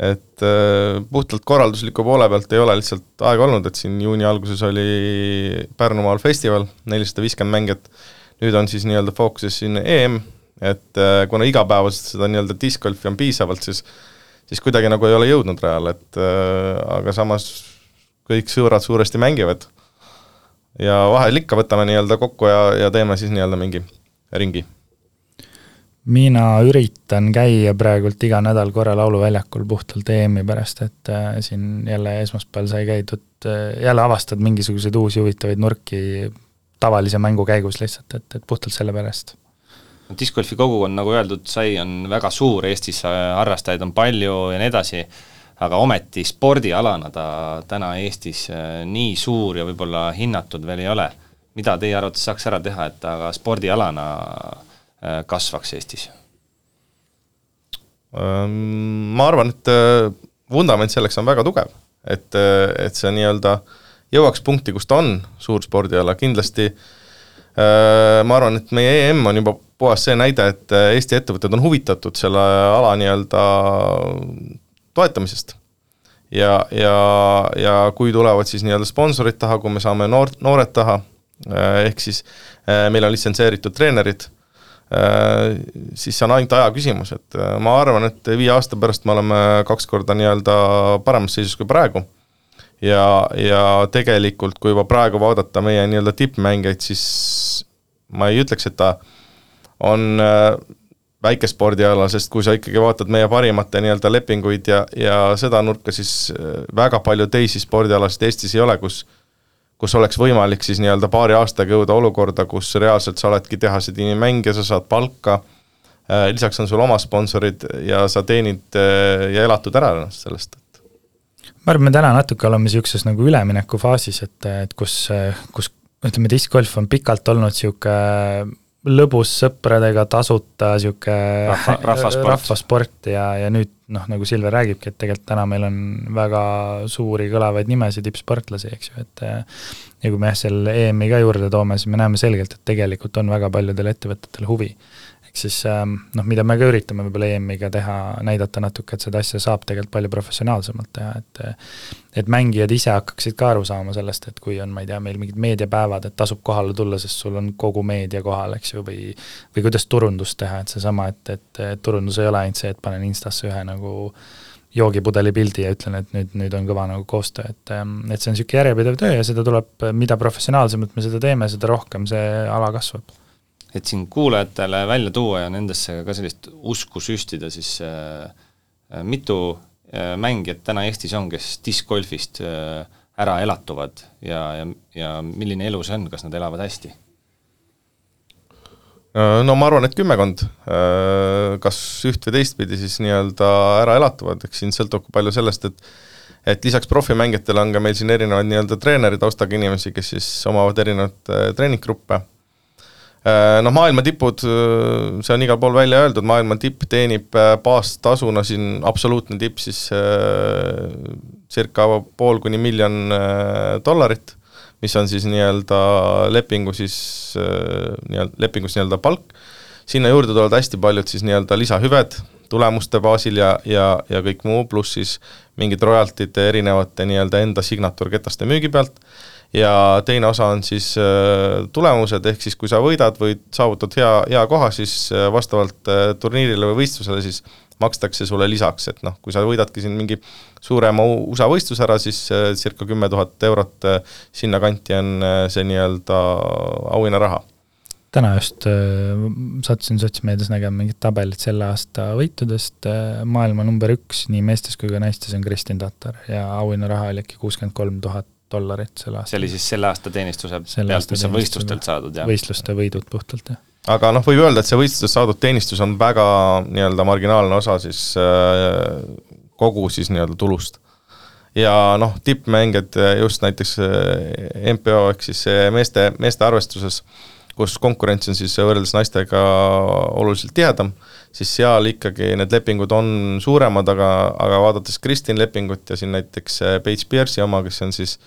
et äh, puhtalt korraldusliku poole pealt ei ole lihtsalt aega olnud, et siin juuni alguses oli Pärnumaal festival, nelisada viiskümmend mängijat nüüd on siis nii-öelda fookuses siin EM, et äh, kuna igapäevaselt seda nii-öelda discgolfi on piisavalt, siis siis kuidagi nagu ei ole jõudnud rajale, et äh, aga samas kõik sõbrad suuresti mängivad. ja vahel ikka võtame nii-öelda kokku ja, ja teeme siis nii-öelda mingi ringi. mina üritan käia praegult iga nädal korra lauluväljakul puhtalt EM-i pärast, et äh, siin jälle esmaspäeval sai käidud jälle avastad mingisuguseid uusi huvitavaid nurki tavalise mängu käigus lihtsalt, et, et puhtalt sellepärast. discgolfi kogukond, nagu öeldud sai, on väga suur, Eestis harrastajaid on palju ja nii edasi, aga ometi spordialana ta täna Eestis äh, nii suur ja võib-olla hinnatud veel ei ole. mida teie arvates saaks ära teha, et ta ka spordialana äh, kasvaks Eestis? Ma arvan, et äh, vundament selleks on väga tugev, et, et see nii-öelda äh, jõuaks punkti, kus ta on suur spordiala, kindlasti äh, ma arvan, et meie EM on juba puhas see näide, et äh, Eesti ettevõtted on huvitatud selle ala nii-öelda toetamisest. ja, ja, ja kui tulevad siis nii-öelda sponsorid taha, kui me saame noor, noored taha, äh, ehk siis meil on litsenseeritud treenerid, siis see on ainult aja küsimus, et ma arvan, et viie aasta pärast me oleme kaks korda nii-öelda paremas seisus kui praegu ja, ja tegelikult, kui juba praegu vaadata meie nii-öelda tippmängijaid, siis ma ei ütleks, et ta on äh, väikespordiala, sest kui sa ikkagi vaatad meie parimate nii-öelda lepinguid ja, ja seda nurka, siis äh, väga palju teisi spordialasid Eestis ei ole, kus kus oleks võimalik siis nii-öelda paari aastaga jõuda olukorda, kus reaalselt sa oledki tehase tiimimängija, sa saad palka, äh, lisaks on sul oma sponsorid ja sa teenid ja elatud ära ennast sellest ma arvan, me täna natuke oleme niisuguses nagu üleminekufaasis, et, et kus, kus ütleme, diskgolf on pikalt olnud niisugune lõbus sõpradega tasuta niisugune Rahva, rahvasport, rahvasport ja, ja nüüd noh, nagu Silver räägibki, et tegelikult täna meil on väga suuri kõlavaid nimesid, tippsportlasi, eks ju, et ja kui me jah, selle EM-i ka juurde toome, siis me näeme selgelt, et tegelikult on väga paljudel ettevõtetel huvi siis ähm, noh, mida me ka üritame võib-olla EM-iga teha, näidata natuke, et seda asja saab tegelikult palju professionaalsemalt teha, et et mängijad ise hakkaksid ka aru saama sellest, et kui on, ma ei tea, meil mingid meediapäevad, et tasub kohale tulla, sest sul on kogu meedia kohal, eks ju, või või kuidas turundust teha, et seesama, et, et, et turundus ei ole ainult see, et panen Instasse ühe nagu joogipudeli pildi ja ütlen, et nüüd, nüüd on kõva nagu koostöö, et ähm, et see on niisugune järjepidev töö ja seda tuleb, mida professionaalsemalt me seda teeme, seda rohkem see ala kasvab et siin kuulajatele välja tuua ja nendesse ka sellist usku süstida, siis äh, äh, mitu äh, mängijat täna Eestis on, kes diskgolfist äh, ära elatuvad ja, ja, ja milline elu see on, kas nad elavad hästi? No ma arvan, et kümmekond, kas üht või teistpidi siis nii-öelda ära elatuvad, eks siin sõltub palju sellest, et et lisaks profimängijatele on ka meil siin erinevaid nii-öelda treeneri taustaga inimesi, kes siis omavad erinevaid treeninggruppe noh, maailma tipud, äh, see on igal pool välja öeldud, maailma tipp teenib äh, baastasuna siin, absoluutne tipp siis circa pool kuni miljon dollarit, mis on siis nii-öelda lepingu siis, nii-öelda, lepingus nii-öelda palk, sinna juurde tulevad hästi paljud siis nii-öelda lisahüved tulemuste baasil ja, ja, ja kõik muu, pluss siis mingid royaltid erinevate nii-öelda enda signatuurketaste müügi pealt ja teine osa on siis äh, tulemused, ehk siis kui sa võidad või saavutad hea, hea koha, siis äh, vastavalt äh, turniirile või võistlusele siis makstakse sulle lisaks, et noh, kui sa võidadki siin mingi suurema USA võistluse ära, siis circa kümme tuhat eurot sinnakanti on see nii-öelda auhinnaraha. täna just äh, sattusin sotsmeedias nägema mingit tabelit selle aasta võitudest äh,, maailma number üks nii meestes kui ka naistes on Kristin Tatar ja auhinnaraha oli äkki kuuskümmend kolm tuhat dollarit selle aasta. see oli siis selle aasta teenistuse Selle pealt, mis on võistlustelt saadud, jah? võistluste võidud puhtalt, jah. aga noh, võib öelda, et see võistlustes saadud teenistus on väga nii-öelda marginaalne osa siis äh, kogu siis nii-öelda tulust. ja noh, tippmängijad äh, just näiteks äh, MPO ehk siis meeste, meeste arvestuses, kus konkurents on siis võrreldes naistega oluliselt tihedam, siis seal ikkagi need lepingud on suuremad, aga, aga vaadates Kristin lepingut ja siin näiteks äh, Paige Pierce'i oma, kes on siis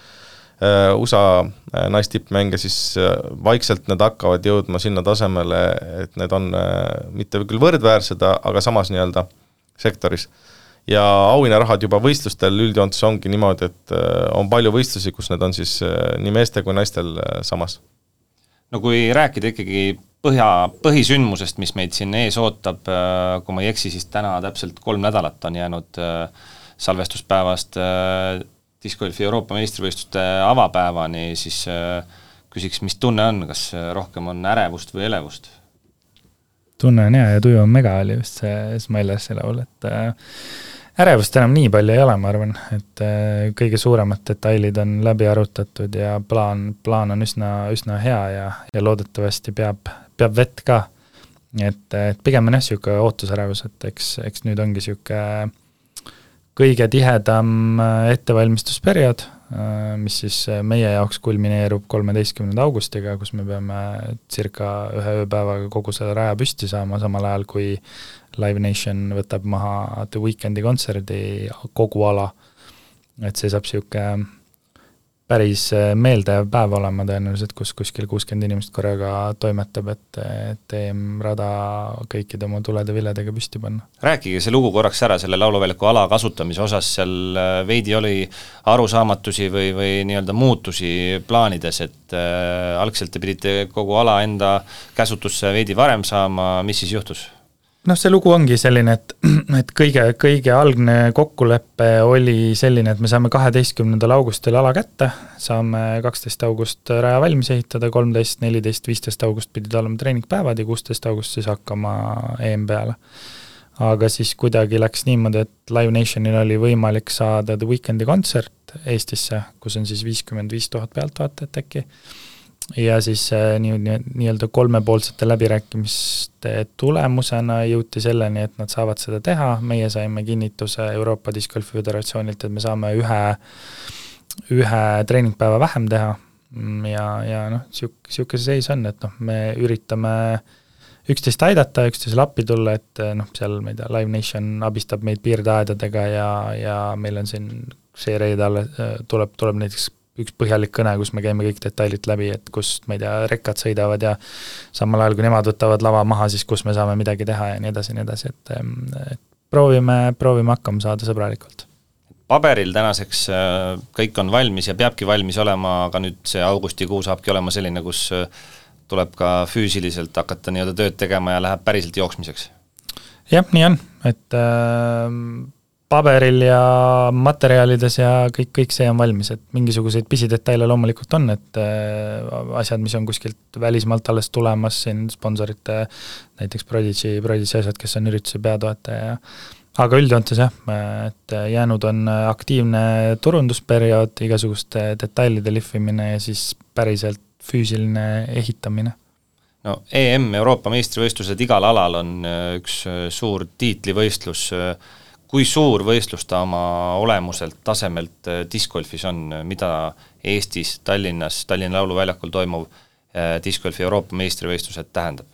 äh, USA äh, naistippmänge, siis äh, vaikselt need hakkavad jõudma sinna tasemele, et need on äh, mitte küll võrdväärsed, aga samas nii-öelda sektoris. ja auhinnarahad juba võistlustel üldjoontes ongi niimoodi, et äh, on palju võistlusi, kus need on siis nii meeste kui naistel samas no kui rääkida ikkagi põhja, põhisündmusest, mis meid siin ees ootab, kui ma ei eksi, siis täna täpselt kolm nädalat on jäänud äh, salvestuspäevast äh, discgolfi Euroopa meistrivõistluste avapäevani, siis äh, küsiks, mis tunne on, kas rohkem on ärevust või elevust? tunne on hea ja tuju on mega, oli vist see Smilersi laul, et äh, ärevust enam nii palju ei ole, ma arvan, et äh, kõige suuremad detailid on läbi arutatud ja plaan, plaan on üsna, üsna hea ja, ja loodetavasti peab, peab vett ka. et, et pigem on jah, niisugune ootusärevus, et eks, eks nüüd ongi niisugune kõige tihedam äh, ettevalmistusperiood, äh, mis siis meie jaoks kulmineerub kolmeteistkümnenda augustiga, kus me peame circa ühe ööpäevaga kogu selle raja püsti saama, samal ajal kui Live Nation võtab maha The Weekend'i kontserdi kogu ala, et see saab niisugune päris meeldejääv päev olema tõenäoliselt, kus kuskil kuuskümmend inimest korraga toimetab, et, et EM-rada kõikide oma tulede-viledega püsti panna. rääkige see lugu korraks ära, selle lauluväljaku ala kasutamise osas, seal äh, veidi oli arusaamatusi või, või nii-öelda muutusi plaanides, et äh, algselt te pidite kogu ala enda käsutusse veidi varem saama, mis siis juhtus? Noh, see lugu ongi selline, et, et kõige, kõige algne kokkulepe oli selline, et me saame kaheteistkümnendal augustil ala kätte, saame kaksteist august raja valmis ehitada, kolmteist, neliteist, viisteist august pidid olema treeningpäevad ja kuusteist august siis hakkama EM peale. aga siis kuidagi läks niimoodi, et Live Nationil oli võimalik saada The Weekend'i kontsert Eestisse, kus on siis viiskümmend viis tuhat pealtvaatajat äkki ja siis äh, nii, nii, nii-öelda kolmepoolsete läbirääkimiste tulemusena jõuti selleni, et nad saavad seda teha, meie saime kinnituse Euroopa Discgolfi Föderatsioonilt, et me saame ühe, ühe treeningpäeva vähem teha. Ja, ja noh, sihuke, niisugune see seis on, et noh, me üritame üksteist aidata, üksteisele appi tulla, et noh, seal ma ei tea, Live Nation abistab meid piirdeaedadega ja, ja meil on siin see reede alles, tuleb, tuleb näiteks üks põhjalik kõne, kus me käime kõik detailid läbi, et kust, ma ei tea, rekkad sõidavad ja samal ajal, kui nemad võtavad lava maha, siis kus me saame midagi teha ja nii edasi ja nii edasi, et, et proovime, proovime hakkama saada sõbralikult. paberil tänaseks äh, kõik on valmis ja peabki valmis olema, aga nüüd see augustikuu saabki olema selline, kus äh, tuleb ka füüsiliselt hakata nii-öelda tööd tegema ja läheb päriselt jooksmiseks? jah, nii on, et äh, paberil ja materjalides ja kõik, kõik see on valmis, et mingisuguseid pisidetaile loomulikult on, et äh, asjad, mis on kuskilt välismaalt alles tulemas, siin sponsorite, näiteks Prodigy, Prodigy asjad, kes on ürituse peatoetaja ja aga üldjoontes jah, et jäänud on aktiivne turundusperiood, igasuguste detailide lihvimine ja siis päriselt füüsiline ehitamine. No EM, Euroopa meistrivõistlused igal alal on äh, üks äh, suur tiitlivõistlus kui suur võistlus ta oma olemuselt, tasemelt äh, discgolfis on, mida Eestis, Tallinnas, Tallinna Lauluväljakul toimuv äh, discgolfi Euroopa meistrivõistlused tähendab?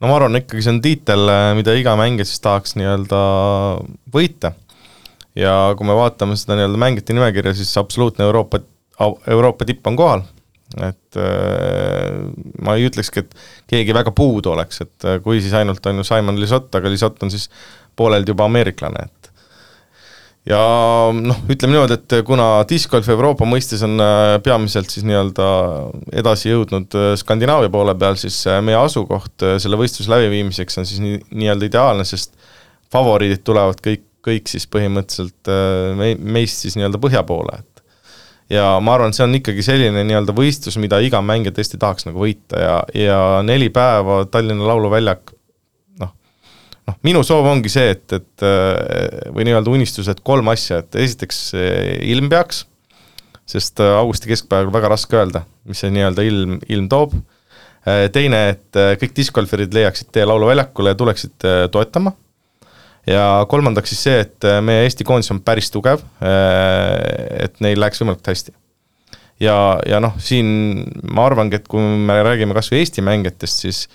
no ma arvan, ikkagi see on tiitel, äh, mida iga mängija siis tahaks nii-öelda võita. ja kui me vaatame seda nii-öelda mängijate nimekirja, siis absoluutne Euroopa, Euroopa tipp on kohal, et ma ei ütlekski, et keegi väga puudu oleks, et kui siis ainult on ju Simon Lisott, aga Lisott on siis pooleldi juba ameeriklane, et ja noh, ütleme niimoodi, et kuna discgolf Euroopa mõistes on äh, peamiselt siis nii-öelda edasi jõudnud äh, Skandinaavia poole peal, siis äh, meie asukoht selle võistluse läbiviimiseks on siis nii, nii-öelda ideaalne, sest favoriidid tulevad kõik, kõik siis põhimõtteliselt me-, meist siis nii-öelda põhja poole, et ja ma arvan, see on ikkagi selline nii-öelda võistlus, mida iga mängija tõesti tahaks nagu võita ja, ja neli päeva Tallinna Lauluväljak, noh, minu soov ongi see, et, et või nii-öelda unistus, et kolm asja, et esiteks ilm peaks, sest augusti keskpäeval väga raske öelda, mis see nii-öelda ilm, ilm toob, teine, et kõik discgolferid leiaksid tee Lauluväljakule ja tuleksid toetama ja kolmandaks siis see, et äh, meie Eesti koondis on päris tugev, äh, et neil läheks võimalikult hästi. ja, ja noh, siin ma arvangi, et kui me räägime kas või Eesti mängijatest, siis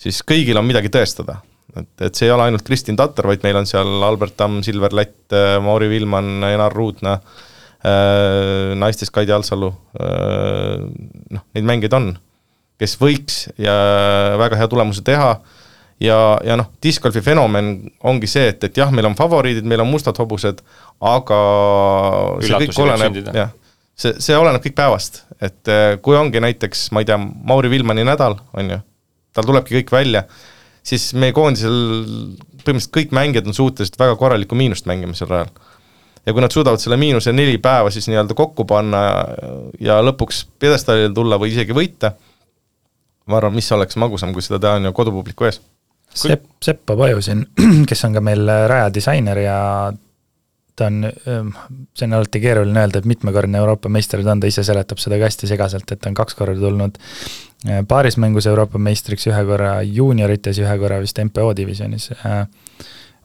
siis kõigil on midagi tõestada. Et, et see ei ole ainult Kristin Tatar, vaid meil on seal Albert Tamm, Silver Lätt, äh, Mauri Villmann, Janar Ruudna, naistes Kaidi Alsalu, noh, neid mängijaid on, kes võiks ja väga hea tulemuse teha. Ja, ja noh, discgolfi fenomen ongi see, et, et jah, meil on favoriidid, meil on mustad hobused, aga see kõik oleneb, jah, see, see oleneb kõik päevast, et kui ongi näiteks, ma ei tea, Mauri Vilmani nädal, on ju, tal tulebki kõik välja, siis meie koondisel põhimõtteliselt kõik mängijad on suutelised väga korralikku miinust mängima sel ajal. ja kui nad suudavad selle miinuse neli päeva siis nii-öelda kokku panna ja lõpuks pjedestaalile tulla või isegi võita, ma arvan, mis oleks magusam, kui seda teha on ju kodupubliku ees Sepp, Seppo Paju siin, kes on ka meil rajadisainer ja ta on, ähm, see on alati keeruline öelda, et mitmekordne Euroopa meister ta on, ta ise seletab seda ka hästi segaselt, et ta on kaks korda tulnud paarismängus Euroopa meistriks, ühe korra juuniorites ühe korra vist MPO divisjonis. Äh,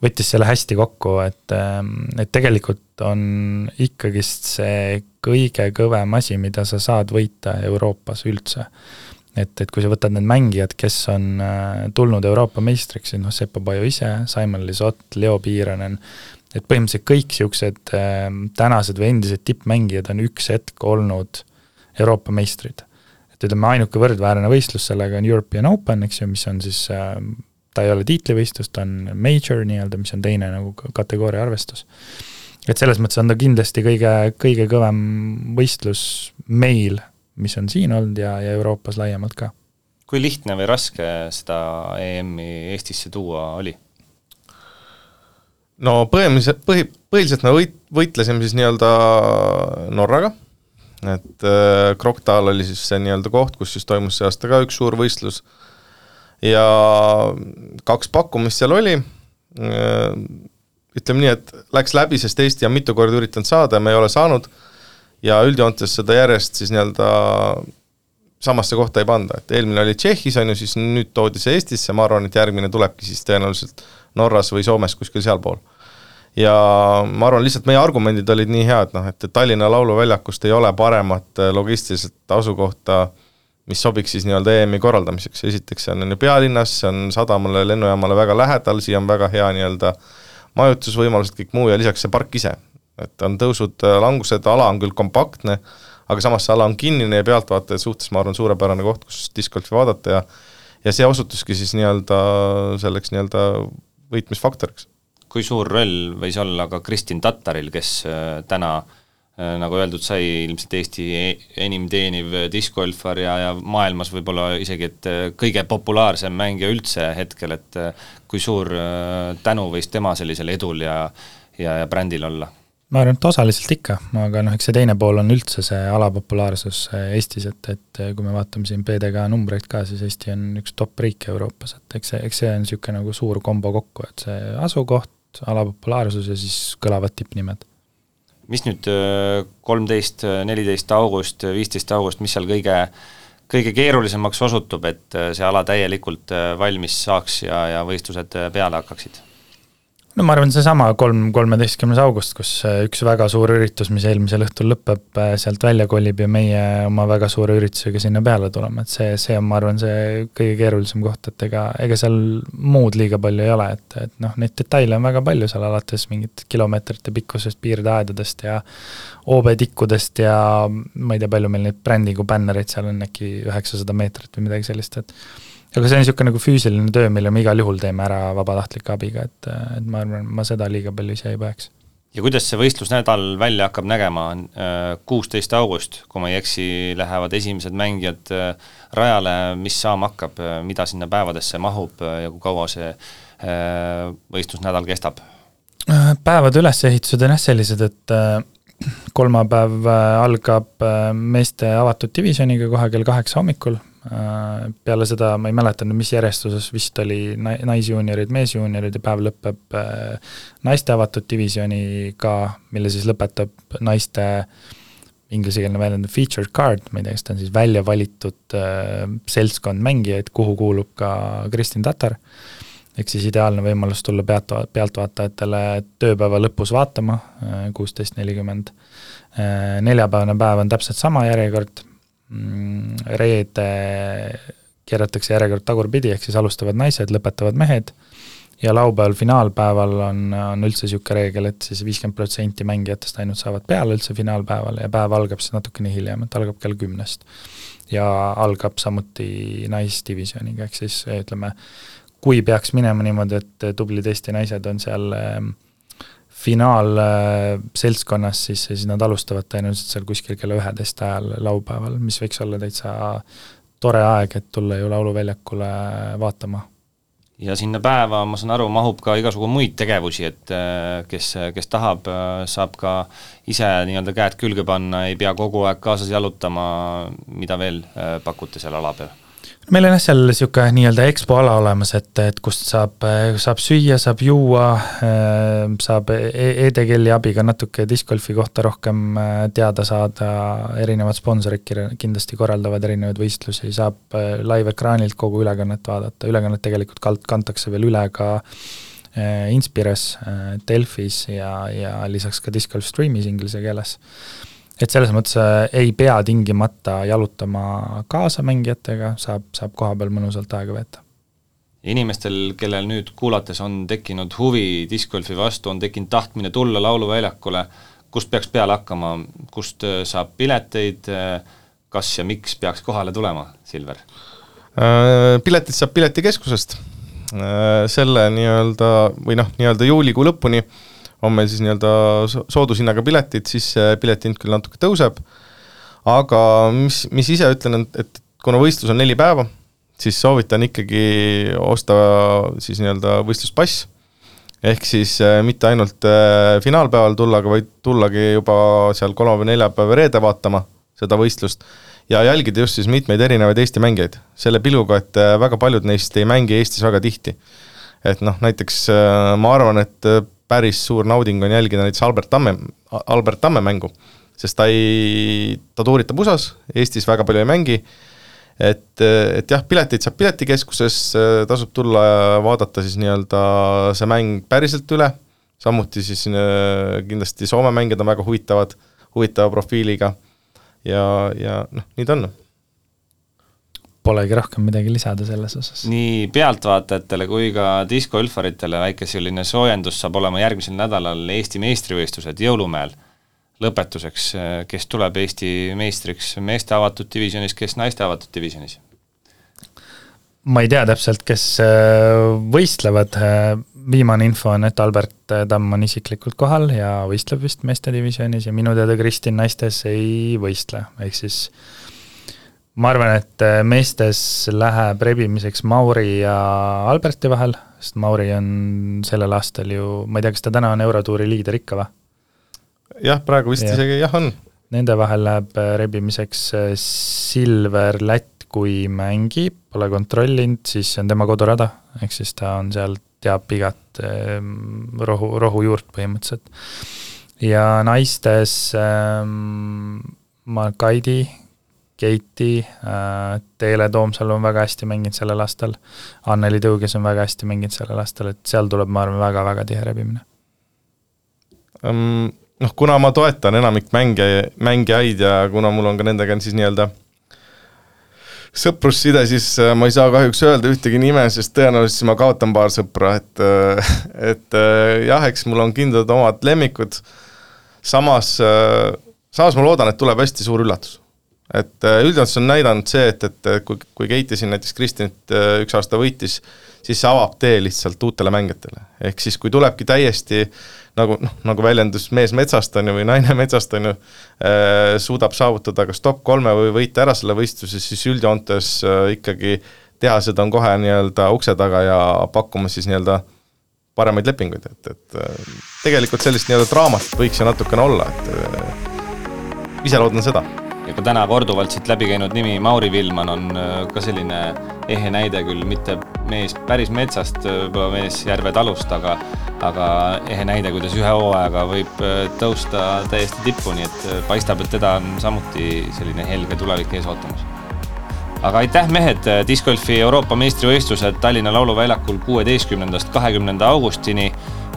võttis selle hästi kokku, et, ähm, et tegelikult on ikkagist see kõige kõvem asi, mida sa saad võita Euroopas üldse et, et kui sa võtad need mängijad, kes on äh, tulnud Euroopa meistriks, noh, Seppo Paju ise, Simon Lisott, Leo Piiranen, et põhimõtteliselt kõik niisugused äh, tänased või endised tippmängijad on üks hetk olnud Euroopa meistrid. Et ütleme, ainuke võrdväärne võistlus sellega on European Open, eks ju, mis on siis äh, ta ei ole tiitlivõistlus, ta on major nii-öelda, mis on teine nagu kategooria arvestus. et selles mõttes on ta kindlasti kõige, kõige kõvem võistlus meil mis on siin olnud ja, ja Euroopas laiemalt ka. kui lihtne või raske seda EM-i Eestisse tuua oli? no põhimõtteliselt, põhi, põhiliselt me võit-, võitlesime siis nii-öelda Norraga, et äh, Kroktal oli siis see nii-öelda koht, kus siis toimus see aasta ka üks suur võistlus. Ja kaks pakkumist seal oli. Äh,, ütleme nii, et läks läbi, sest Eesti on mitu korda üritanud saada ja me ei ole saanud. Ja üldjoontes seda järjest siis nii-öelda samasse kohta ei panda, et eelmine oli Tšehhis, on ju, siis nüüd toodi see Eestisse, ma arvan, et järgmine tulebki siis tõenäoliselt Norras või Soomes kuskil sealpool. Ja ma arvan, lihtsalt meie argumendid olid nii head, noh et, Tallinna Lauluväljakust ei ole paremat äh, logistiliselt asukohta, mis sobiks siis nii-öelda EM-i korraldamiseks, esiteks see on ju pealinnas, see on sadamale, lennujaamale väga lähedal, siia on väga hea nii-öelda majutusvõimalused, kõik muu ja lisaks see park ise, et on tõusud, äh, langused, ala on küll kompaktne, aga samas see ala on kinnine ja pealtvaatajate suhtes ma arvan, suurepärane koht, kus discgolfi vaadata ja ja see osutuski siis nii-öelda selleks nii-öelda võitmisfaktoriks. Kui suur roll võis olla ka Kristin Tattaril, kes äh, täna äh, nagu öeldud sai, ilmselt Eesti e-, enim teeniv discgolfar ja, ja maailmas võib-olla isegi, et kõige populaarsem mängija üldse hetkel, et kui suur tänu võis tema sellisel edul ja ja, ja brändil olla? Ma arvan, et osaliselt ikka, aga noh, eks see teine pool on üldse see alapopulaarsus eh, Eestis, et, et kui me vaatame siin PDK numbreid ka, siis Eesti on üks top riike Euroopas, et eks see, eks see on niisugune nagu suur kombo kokku, et see asukoht, alapopulaarsus ja siis kõlavad tippnimed. mis nüüd eh, kolmteist, neliteist august, viisteist august, mis seal kõige kõige keerulisemaks osutub, et see ala täielikult valmis saaks ja, ja võistlused peale hakkaksid? No ma arvan, seesama kolm, kolmeteistkümnes august, kus äh, üks väga suur üritus, mis eelmisel õhtul lõpeb, äh, sealt välja kolib ja meie oma väga suure üritusega sinna peale tuleme, et see, see on, ma arvan, see kõige keerulisem koht, et ega, ega seal muud liiga palju ei ole, et, et noh, neid detaile on väga palju seal, alates mingit kilomeetrite pikkusest piirdeaedadest ja OB tikkudest ja ma ei tea, palju meil neid brändiga bännereid seal on, äkki üheksasada meetrit või midagi sellist, et aga see on niisugune nagu füüsiline töö, mille me igal juhul teeme ära vabatahtlike abiga, et, et ma arvan, ma seda liiga palju ise ei põeks. ja kuidas see võistlusnädal välja hakkab nägema, kuusteist august, kui ma ei eksi, lähevad esimesed mängijad äh, rajale, mis saama hakkab, mida sinna päevadesse mahub? Ja kui kaua see äh, võistlusnädal kestab? Äh, päevade ülesehitused on jah sellised, et kolmapäev algab meeste avatud divisjoniga kohe kell kaheksa hommikul, peale seda ma ei mäleta nüüd, mis järjestuses, vist oli naisjuuniorid, meesjuuniorid ja päev lõpeb naiste avatud divisjoniga, mille siis lõpetab naiste inglisekeelne väljend featured card, ma ei tea, kas ta on siis välja valitud äh, seltskond mängijaid, kuhu kuulub ka Kristin Tatar, ehk siis ideaalne võimalus tulla pealt, pealtvaatajatele tööpäeva lõpus vaatama, kuusteist nelikümmend. neljapäevane päev on täpselt sama järjekord, reede keeratakse järjekord tagurpidi, ehk siis alustavad naised, lõpetavad mehed, ja laupäeval finaalpäeval on, on üldse niisugune reegel, et siis viiskümmend protsenti mängijatest ainult saavad peale üldse finaalpäeval ja päev algab siis natukene hiljem, et algab kell kümnest. ja algab samuti naisdivisjoniga, ehk siis ütleme, kui peaks minema niimoodi, et tublid Eesti naised on seal finaalseltskonnas, siis, siis nad alustavad tõenäoliselt seal kuskil kella üheteist ajal laupäeval, mis võiks olla täitsa tore aeg, et tulla ju Lauluväljakule vaatama. ja sinna päeva, ma saan aru, mahub ka igasugu muid tegevusi, et äh, kes, kes tahab, äh, saab ka ise nii-öelda käed külge panna, ei pea kogu aeg kaasas jalutama, mida veel äh, pakute seal ala peal? Meil on jah, seal niisugune nii-öelda EXPO ala olemas, et, et kust saab, saab süüa, saab juua, saab e e-tegelli abiga natuke discgolfi kohta rohkem äh, teada saada, erinevad sponsorid kindlasti korraldavad erinevaid võistlusi, saab äh, live-ekraanilt kogu ülekannet vaadata, ülekannet tegelikult kalt-, kantakse veel üle ka äh, Inspires, Delfis ja, ja lisaks ka discgolf stream'is inglise keeles et selles mõttes äh, ei pea tingimata jalutama kaasa mängijatega, saab, saab kohapeal mõnusalt aega veeta. inimestel, kellel nüüd kuulates on tekkinud huvi discgolfi vastu, on tekkinud tahtmine tulla lauluväljakule, kust peaks peale hakkama, kust äh, saab pileteid, äh, kas ja miks peaks kohale tulema, Silver? Piletid saab Piletikeskusest, selle nii-öelda, või noh, nii-öelda juulikuu lõpuni äh, on meil siis nii-öelda soodushinnaga piletid, siis see piletihind küll natuke tõuseb, aga mis, mis ise ütlen, et, kuna võistlus on neli päeva, siis soovitan ikkagi osta siis nii-öelda võistluspass, ehk siis äh, mitte ainult äh, finaalpäeval tulla, aga vaid tullagi juba seal kolmapäev, neljapäev, reede vaatama seda võistlust ja jälgida just siis mitmeid erinevaid Eesti mängijaid, selle pilguga, et äh, väga paljud neist ei mängi Eestis väga tihti. et noh, näiteks ma arvan, et päris suur nauding on jälgida näiteks Albert Tamme, Albert Tamme mängu, sest ta ei, ta tuuritab USA-s, Eestis väga palju ei mängi, et, et jah, pileteid saab Piletikeskuses, tasub tulla ja vaadata siis nii-öelda see mäng päriselt üle, samuti siis äh, kindlasti Soome mängijad on väga huvitavad, huvitava profiiliga ja, ja noh, nii ta on polegi rohkem midagi lisada selles osas. nii pealtvaatajatele kui ka diskoülfaritele väike selline soojendus saab olema järgmisel nädalal Eesti meistrivõistlused Jõulumäel. lõpetuseks, kes tuleb Eesti meistriks meeste avatud divisjonis, kes naiste avatud divisjonis? ma ei tea täpselt, kes äh, võistlevad, viimane info on, et Albert Tamm on isiklikult kohal ja võistleb vist meeste divisjonis ja minu teada Kristin naistes ei võistle, ehk siis äh, ma arvan, et äh, meestes läheb rebimiseks Mauri ja Alberti vahel, sest Mauri on sellel aastal ju, ma ei tea, kas ta täna on Eurotuuri liider ikka või? jah, praegu vist ja. isegi jah, on. Nende vahel läheb äh, rebimiseks äh, Silver Lätt, kui mängib, pole kontrollinud, siis see on tema kodurada, ehk siis ta on seal, teab igat ähm, rohu, rohujuurt põhimõtteliselt. ja naistes ähm, Markaidi Keiti, äh, Teele Toomsalu on väga hästi mänginud sellel aastal, Anneli Tõuges on väga hästi mänginud sellel aastal, et seal tuleb, ma arvan, väga-väga tihe rebimine. Um,. Noh, kuna ma toetan enamik mänge, mängijaid ja kuna mul on ka nendega siis nii-öelda sõprusside, siis äh, ma ei saa kahjuks öelda ühtegi nime, sest tõenäoliselt ma kaotan paar sõpra, et äh, et jah, eks mul on kindlad omad lemmikud, samas, samas ma loodan, et tuleb hästi suur üllatus et äh, üldjoontes on näidanud see, et, et kui, kui Keiti siin näiteks Kristinit äh, üks aasta võitis, siis see avab tee lihtsalt uutele mängijatele. ehk siis, kui tulebki täiesti nagu noh, nagu väljendus mees metsast, on ju, või naine metsast, on ju äh,, suudab saavutada kas top kolme või võita ära selle võistluse, siis üldjoontes äh, ikkagi tehased on kohe nii-öelda ukse taga ja pakkuma siis nii-öelda paremaid lepinguid, et, et äh, tegelikult sellist nii-öelda draamat võiks ju natukene olla, et ise loodan seda ja ka täna korduvalt siit läbi käinud nimi Mauri Villman on ka selline ehe näide küll, mitte mees päris metsast, võib-olla mees Järve talust, aga aga ehe näide, kuidas ühe hooajaga võib tõusta täiesti tippu, nii et paistab, et teda on samuti selline helge tulevik ees ootamas aga aitäh, mehed, discgolfi Euroopa meistrivõistlused Tallinna Lauluväljakul kuueteistkümnendast kahekümnenda augustini.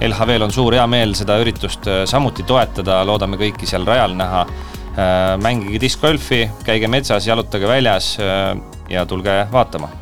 LHV-l on suur heameel seda üritust samuti toetada, loodame kõiki seal rajal näha. Mängige discgolfi, käige metsas, jalutage väljas ja tulge vaatama